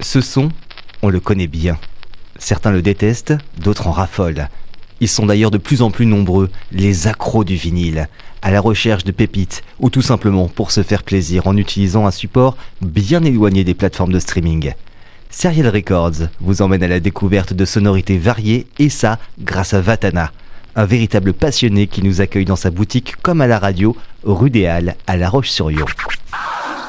Ce son, on le connaît bien. Certains le détestent, d'autres en raffolent. Ils sont d'ailleurs de plus en plus nombreux, les accros du vinyle, à la recherche de pépites ou tout simplement pour se faire plaisir en utilisant un support bien éloigné des plateformes de streaming. Serial Records vous emmène à la découverte de sonorités variées et ça grâce à Vatana, un véritable passionné qui nous accueille dans sa boutique comme à la radio, rue des Halles à La Roche-sur-Yon.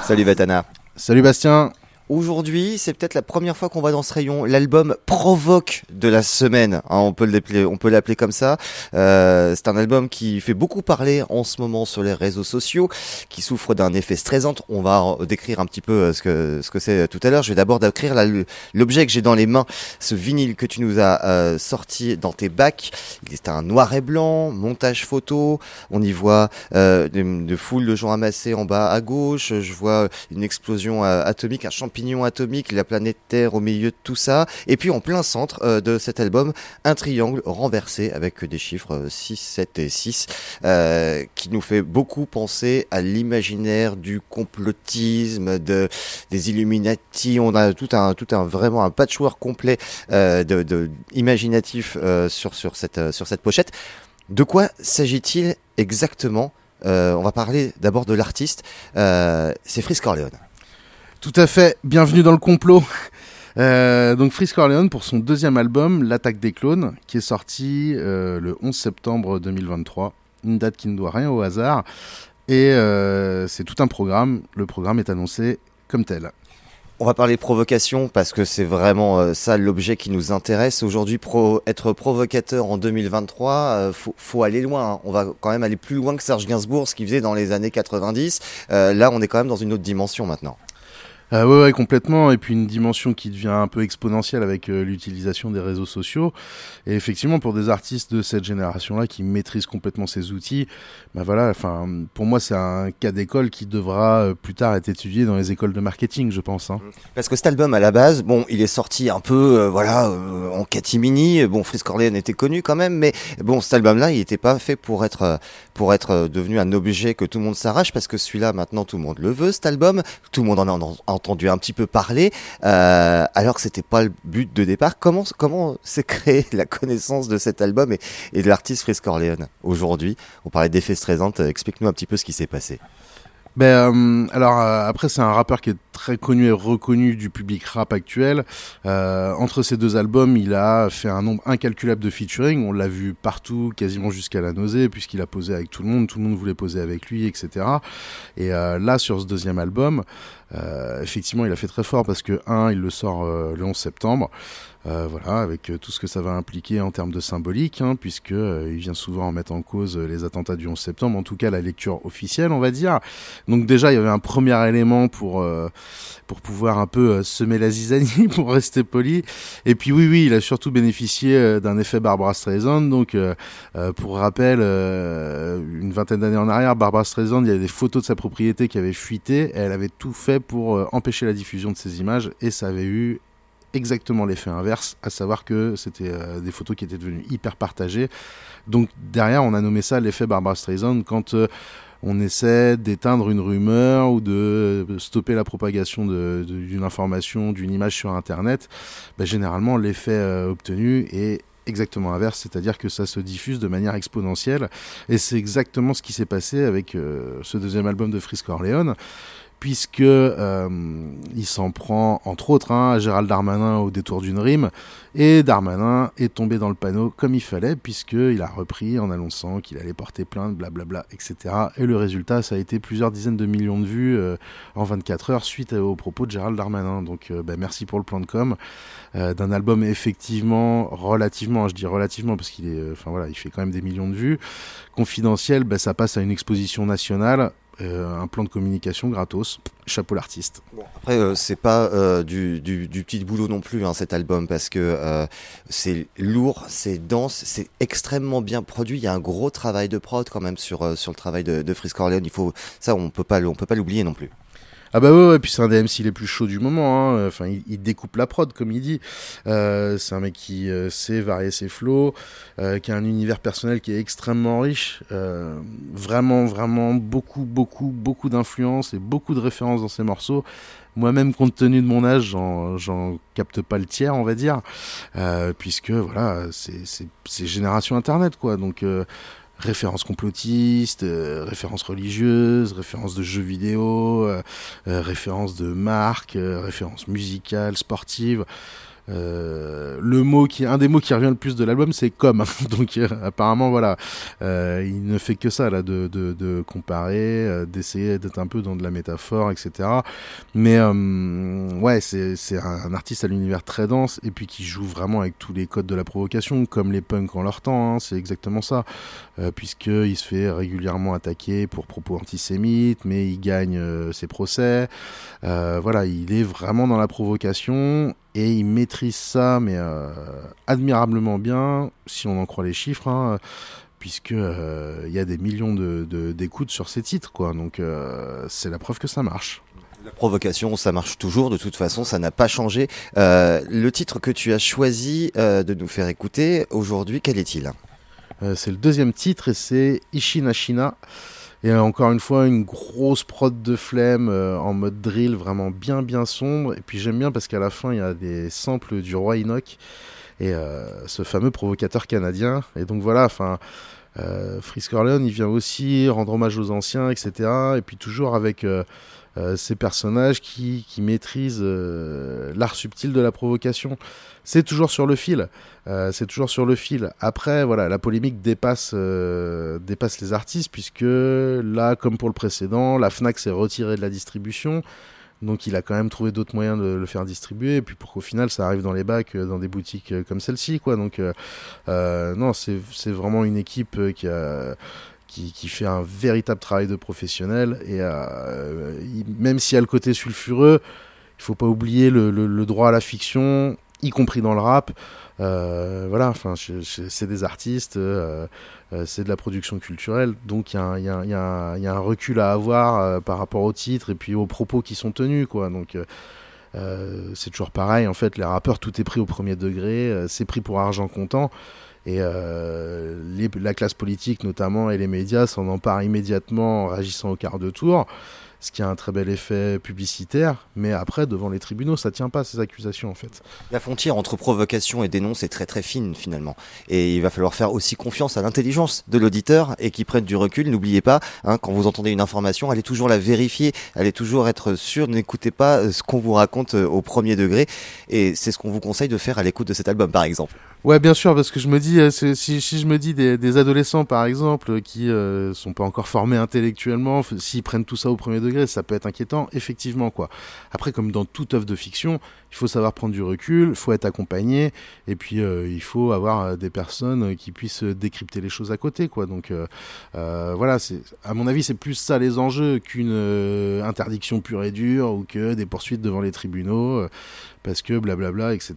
Salut Vatana. Salut Bastien. Aujourd'hui, c'est peut-être la première fois qu'on va dans ce rayon. L'album provoque de la semaine, hein, on peut l'appeler, on peut l'appeler comme ça. Euh, c'est un album qui fait beaucoup parler en ce moment sur les réseaux sociaux, qui souffre d'un effet stressant. On va décrire un petit peu euh, ce que ce que c'est tout à l'heure. Je vais d'abord décrire l'objet que j'ai dans les mains, ce vinyle que tu nous as euh, sorti dans tes bacs. Il est un noir et blanc, montage photo. On y voit euh, de, de foules de gens amassés en bas à gauche. Je vois une explosion euh, atomique, un champignon champignon atomique, la planète Terre au milieu de tout ça. Et puis en plein centre euh, de cet album, un triangle renversé avec des chiffres 6, euh, 7 et 6, euh, qui nous fait beaucoup penser à l'imaginaire du complotisme, de, des Illuminati. On a tout un, tout un vraiment un patchwork complet de, imaginatif sur, sur, cette, sur cette pochette. De quoi s'agit-il exactement? On va parler d'abord de l'artiste. C'est Frisk Corleone. Tout à fait, bienvenue dans le complot. Euh, donc Frisk Corleone pour son deuxième album, L'attaque des clones, qui est sorti euh, le 11 septembre 2023, une date qui ne doit rien au hasard. Et euh, c'est tout un programme, le programme est annoncé comme tel. On va parler provocation parce que c'est vraiment ça l'objet qui nous intéresse aujourd'hui. Pro, être provocateur en 2023, euh, faut, faut, aller loin. Hein. On va quand même aller plus loin que Serge Gainsbourg, ce qu'il faisait dans les années 90. Euh, là, on est quand même dans une autre dimension maintenant. Euh, ouais, ouais, complètement. Et puis une dimension qui devient un peu exponentielle avec euh, l'utilisation des réseaux sociaux. Et effectivement, pour des artistes de cette génération-là qui maîtrisent complètement ces outils, bah voilà. Enfin, pour moi, c'est un cas d'école qui devra euh, plus tard être étudié dans les écoles de marketing, je pense. Hein. Parce que cet album, à la base, bon, il est sorti un peu, euh, voilà, en catimini. Bon, Fritz Corleone était connu quand même, mais bon, cet album-là, il n'était pas fait pour être pour être devenu un objet que tout le monde s'arrache, parce que celui-là, maintenant, tout le monde le veut, cet album. Tout le monde en a entendu un petit peu parler, euh, alors que c'était pas le but de départ. Comment comment s'est créée la connaissance de cet album et, de l'artiste Frisk Corleone aujourd'hui? On parlait d'effets stressants. Explique-nous un petit peu ce qui s'est passé. Ben euh, alors euh, après c'est un rappeur qui est très connu et reconnu du public rap actuel. Euh, entre ces deux albums, il a fait un nombre incalculable de featuring. On l'a vu partout, quasiment jusqu'à la nausée, puisqu'il a posé avec tout le monde, tout le monde voulait poser avec lui, etc. Et là sur ce deuxième album, euh, effectivement, il a fait très fort parce que un, il le sort le 11 septembre. Euh, voilà, avec tout ce que ça va impliquer en termes de symbolique, hein, puisque il vient souvent mettre en cause les attentats du 11 septembre, en tout cas la lecture officielle, on va dire. Donc déjà, il y avait un premier élément pour pour pouvoir un peu semer la zizanie, pour rester poli. Et puis oui, oui, il a surtout bénéficié d'un effet Barbara Streisand. Donc, pour rappel, une vingtaine d'années en arrière, Barbara Streisand, il y avait des photos de sa propriété qui avaient fuité. Elle avait tout fait pour empêcher la diffusion de ces images, et ça avait eu exactement l'effet inverse, à savoir que c'était euh, des photos qui étaient devenues hyper partagées. Donc derrière, on a nommé ça l'effet Barbara Streisand quand euh, on essaie d'éteindre une rumeur ou de stopper la propagation d'une information, d'une image sur Internet. Ben, généralement, l'effet euh, obtenu est exactement inverse, c'est-à-dire que ça se diffuse de manière exponentielle. Et c'est exactement ce qui s'est passé avec ce deuxième album de Frisk Orleans puisque euh, il s'en prend entre autres hein, à Gérald Darmanin au détour d'une rime. Et Darmanin est tombé dans le panneau comme il fallait puisqu'il a repris en annonçant qu'il allait porter plainte blablabla etc et le résultat ça a été plusieurs dizaines de millions de vues euh, en 24 heures suite aux propos de Gérald Darmanin. Donc euh, ben, merci pour le plan de com d'un album effectivement relativement je dis relativement parce qu'il est enfin voilà il fait quand même des millions de vues. Confidentiel ben, ça passe à une exposition nationale euh, un plan de communication gratos. Chapeau l'artiste. après, euh, c'est pas euh, du, petit boulot non plus hein, cet album parce que c'est lourd, c'est dense, c'est extrêmement bien produit. Il y a un gros travail de prod quand même sur sur le travail de, de Frisk Il faut ça, on peut pas on peut pas l'oublier non plus. Ah bah ouais, et puis c'est un des MC les plus chauds du moment. Hein. Enfin, il, découpe la prod, comme il dit. Euh, c'est un mec qui euh, sait varier ses flows, euh, qui a un univers personnel qui est extrêmement riche. Euh, vraiment, vraiment beaucoup, beaucoup, beaucoup d'influence et beaucoup de références dans ses morceaux. Moi-même, compte tenu de mon âge, j'en capte pas le tiers, on va dire, euh, puisque voilà, c'est génération Internet, quoi. Donc références complotistes, euh, références religieuses, références de jeux vidéo, euh, euh, références de marques, références musicales, sportives. Euh, le mot qui, un des mots qui revient le plus de l'album, c'est comme. Donc euh, apparemment voilà, euh, il ne fait que ça là, de, de, de comparer, euh, d'essayer d'être un peu dans de la métaphore, etc. Mais ouais, c'est c'est un, artiste à l'univers très dense et puis qui joue vraiment avec tous les codes de la provocation, comme les punks en leur temps. Hein, c'est exactement ça, puisque il se fait régulièrement attaquer pour propos antisémites, mais il gagne ses procès. voilà, il est vraiment dans la provocation et il maîtrise ça, mais euh, admirablement bien, si on en croit les chiffres, hein, puisque euh, il y a des millions de, d'écoutes sur ces titres, quoi. Donc euh, c'est la preuve que ça marche. La provocation, ça marche toujours. De toute façon, ça n'a pas changé. le titre que tu as choisi de nous faire écouter aujourd'hui, quel est-il? C'est le deuxième titre et c'est Ishinashina. Et encore une fois, une grosse prod de flemme euh, en mode drill, vraiment bien bien sombre. Et puis j'aime bien parce qu'à la fin, il y a des samples du roi Enoch et euh, ce fameux provocateur canadien. Et donc voilà, enfin, euh, Frisk il vient aussi rendre hommage aux anciens, etc. Et puis toujours avec euh, ces personnages qui, qui maîtrisent l'art subtil de la provocation c'est toujours sur le fil. Euh, c'est toujours sur le fil. Après, voilà, la polémique dépasse, euh, dépasse les artistes, puisque là, comme pour le précédent, la FNAC s'est retirée de la distribution. Donc il a quand même trouvé d'autres moyens de le faire distribuer, et puis pour qu'au final ça arrive dans les bacs, euh, dans des boutiques comme celle-ci, quoi. Donc non, c'est vraiment une équipe qui qui, fait un véritable travail de professionnel. Et même s'il y a le côté sulfureux, il faut pas oublier le droit à la fiction y compris dans le rap. Euh, voilà, enfin, c'est des artistes, euh, euh, c'est de la production culturelle, donc il y, y, y, y, a un recul à avoir euh, par rapport au titre et puis aux propos qui sont tenus, quoi. Donc euh, c'est toujours pareil, en fait, les rappeurs, tout est pris au premier degré, c'est pris pour argent comptant. Et les, la classe politique notamment et les médias s'en emparent immédiatement en réagissant au quart de tour ce qui a un très bel effet publicitaire, mais après, devant les tribunaux, ça tient pas ces accusations en fait. La frontière entre provocation et dénonce est très très fine finalement, et il va falloir faire aussi confiance à l'intelligence de l'auditeur et qui prenne du recul. N'oubliez pas, hein, quand vous entendez une information, allez toujours la vérifier, allez toujours être sûr, n'écoutez pas euh, ce qu'on vous raconte euh, au premier degré, et c'est ce qu'on vous conseille de faire à l'écoute de cet album par exemple. Ouais, bien sûr, parce que je me dis, euh, si, je me dis des, adolescents, par exemple, qui euh, sont pas encore formés intellectuellement, s'ils prennent tout ça au premier degré, ça peut être inquiétant, effectivement, quoi. Après, comme dans toute œuvre de fiction, il faut savoir prendre du recul, il faut être accompagné, et puis euh, il faut avoir euh, des personnes qui puissent décrypter les choses à côté, quoi. Donc voilà, à mon avis, c'est plus ça les enjeux qu'une interdiction pure et dure ou que des poursuites devant les tribunaux parce que blablabla, etc.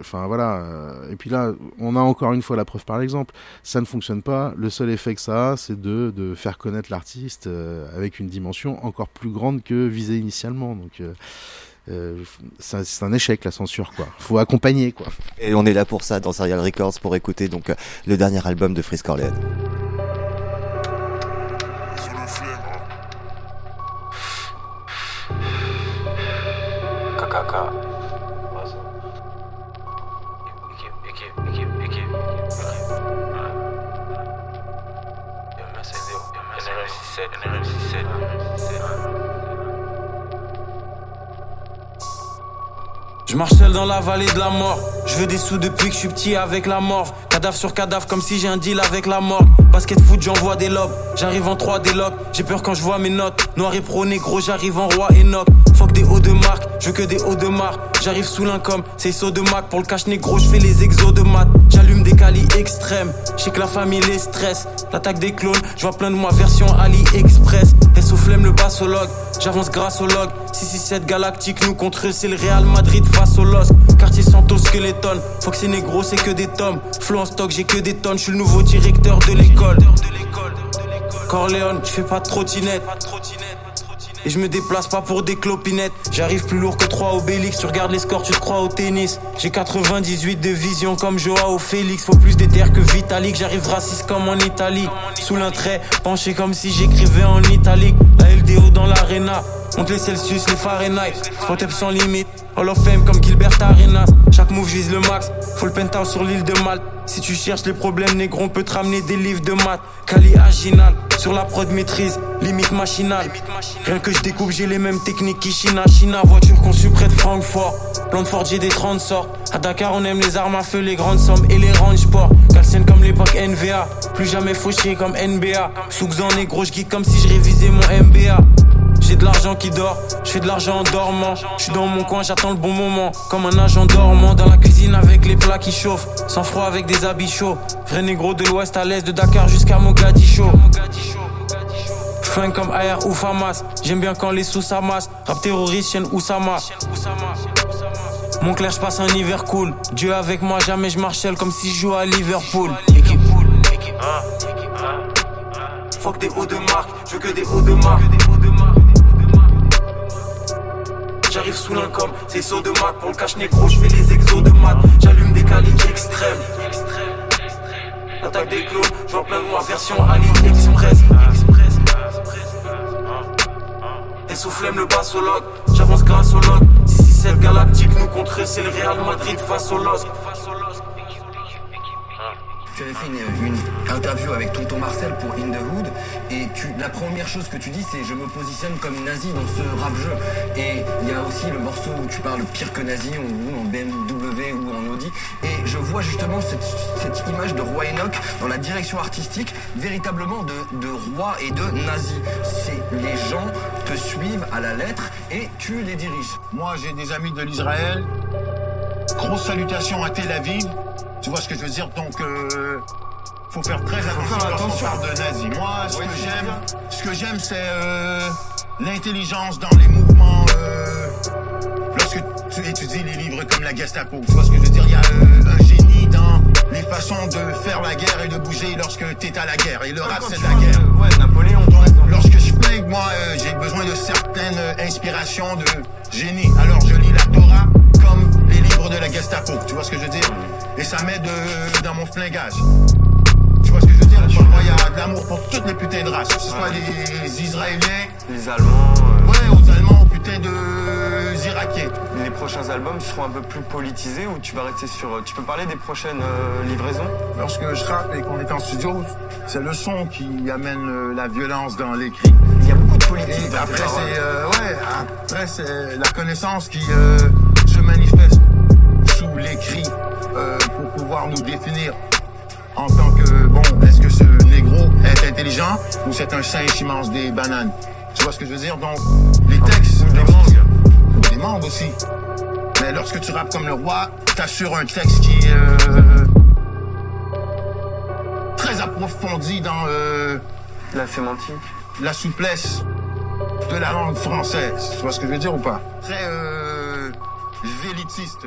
Enfin voilà. Et puis là, on a encore une fois la preuve par l'exemple. Ça ne fonctionne pas. Le seul effet que ça a, c'est de, de faire connaître l'artiste avec une dimension encore plus grande que visée initialement. Donc euh, c'est un échec la censure quoi. Faut accompagner quoi. Et on est là pour ça dans Serial Records pour écouter donc le dernier album de Frisk Orleans. Je marche seul dans la vallée de la mort. Je veux des sous depuis que je suis petit avec la mort. Cadavre sur cadavre comme si j'ai un deal avec la mort. Basket foot, j'envoie des lobes. J'arrive en 3 des locks. J'ai peur quand je vois mes notes. Noir et pro négro, j'arrive en roi et knock. Fuck des hauts de marque, je veux que des hauts de marque. J'arrive sous l'income, c'est saut de Mac. Pour le cash négro, je fais les exos de maths. J'allume des calis extrêmes. Je sais que la famille les stresse. L'attaque des clones, je vois plein de moi version Ali Express. Et soufflème le bassologue. J'avance grâce au log. 667 galactique, nous contre eux, c'est le Real Madrid face au LOSC. Quartier Santos, Skeleton. Faut que c'est négro, c'est que des tomes. Flow en stock, j'ai que des tonnes. Je suis le nouveau directeur de l'école. Corleone, je fais pas de trottinette. Et je me déplace pas pour des clopinettes. J'arrive plus lourd que 3 Obélix. Tu regardes les scores, tu crois au tennis. J'ai 98 de vision comme Joao Félix. Faut plus d'éther que Vitalik. J'arrive raciste comme en Italie. Sous l'un trait, penché comme si j'écrivais en italique. La LDO dans l'arena. Monte les Celsius, les Fahrenheit. Spot sans limite. Hall of Fame comme Arenas. Chaque move vise le max. Faut le penthouse sur l'île de Malte. Si tu cherches les problèmes, négro, on peut te ramener des livres de maths. Kali Aginal. Sur la prod maîtrise, limite machinale. Rien que je découpe, j'ai les mêmes techniques qu'Ishina, China. Voiture conçue près de Francfort. Plan j'ai des 30 sorts. À Dakar, on aime les armes à feu, les grandes sommes et les range sport. Calcienne comme l'époque NVA. Plus jamais fauché comme NBA. Sougzan négro, je comme si je révisais mon MBA. J'ai de l'argent qui dort, je fais de l'argent en dormant. Je suis dans mon coin, j'attends le bon moment. Comme un agent dormant dans la cuisine avec les plats qui chauffent. Sans froid avec des habits chauds. Vrai négro de l'ouest à l'est, de Dakar jusqu'à Mogadiscio. Fin comme AR ou Famas. J'aime bien quand les sous s'amassent. Rap terroriste, chaîne Oussama. Mon clair, je passe un hiver cool. Dieu avec moi, jamais je marchelle comme si je jouais à Liverpool. Équipe, Fuck des hauts de marque, je veux que des hauts de marque. J'arrive sous l'income, c'est saut de mat. Pour le cache négro, je fais les exos de mat. J'allume des qualités extrêmes. Attaque des clones, j'en plein de moi, version Ali Express. Et soufflème le bassologue, j'avance grâce au log. 667 galactique, nous contre c'est le Real Madrid face au tu avais fait une, interview avec Tonton Marcel pour In the Hood et la première chose que tu dis c'est je me positionne comme nazi dans ce rap jeu et il y a aussi le morceau où tu parles pire que nazi ou en BMW ou en Audi. Et je vois justement cette, image de roi Enoch dans la direction artistique véritablement de, de roi et de nazi. C'est les gens te suivent à la lettre et tu les diriges. Moi j'ai des amis de l'Israël. Grosse salutation à Tel Aviv tu vois ce que je veux dire Donc, euh, faut faire très attention quand on parle de nazi. Moi, ce que j'aime, ce que j'aime, c'est euh, l'intelligence dans les mouvements. Euh, lorsque tu étudies les livres comme la Gestapo, tu vois ce que je veux dire? Il y a un génie dans les façons de faire la guerre et de bouger lorsque t'es à la guerre. Et le rap, c'est la guerre. Ouais, Napoléon. Lorsque je plais, moi, j'ai besoin de certaines inspirations de génie. Alors, je flingage. Tu vois ce que je veux dire? Il y a de l'amour pour toutes les putains de races. Que ce soit les, Israéliens, les Allemands. Euh, ouais, aux Allemands, aux putains de Irakiens. Les prochains albums seront un peu plus politisés ou tu vas rester sur. Euh, tu peux parler des prochaines livraisons? Lorsque je rappe et qu'on est en studio, c'est le son qui amène la violence dans l'écrit. Il y a beaucoup de politique. après, c'est ouais, après c'est la connaissance qui se manifeste sous l'écrit euh, pouvoir nous définir en tant que, bon, est-ce que ce négro est intelligent ou c'est un singe qui mange des bananes? Tu vois ce que je veux dire? Donc, les textes... Mangues. Ou des mangues aussi. Mais lorsque tu rappes comme le roi, t'assures un texte qui est euh, très approfondi dans euh, la sémantique, la souplesse de la langue française. Tu vois ce que je veux dire ou pas? Très euh, vélitiste.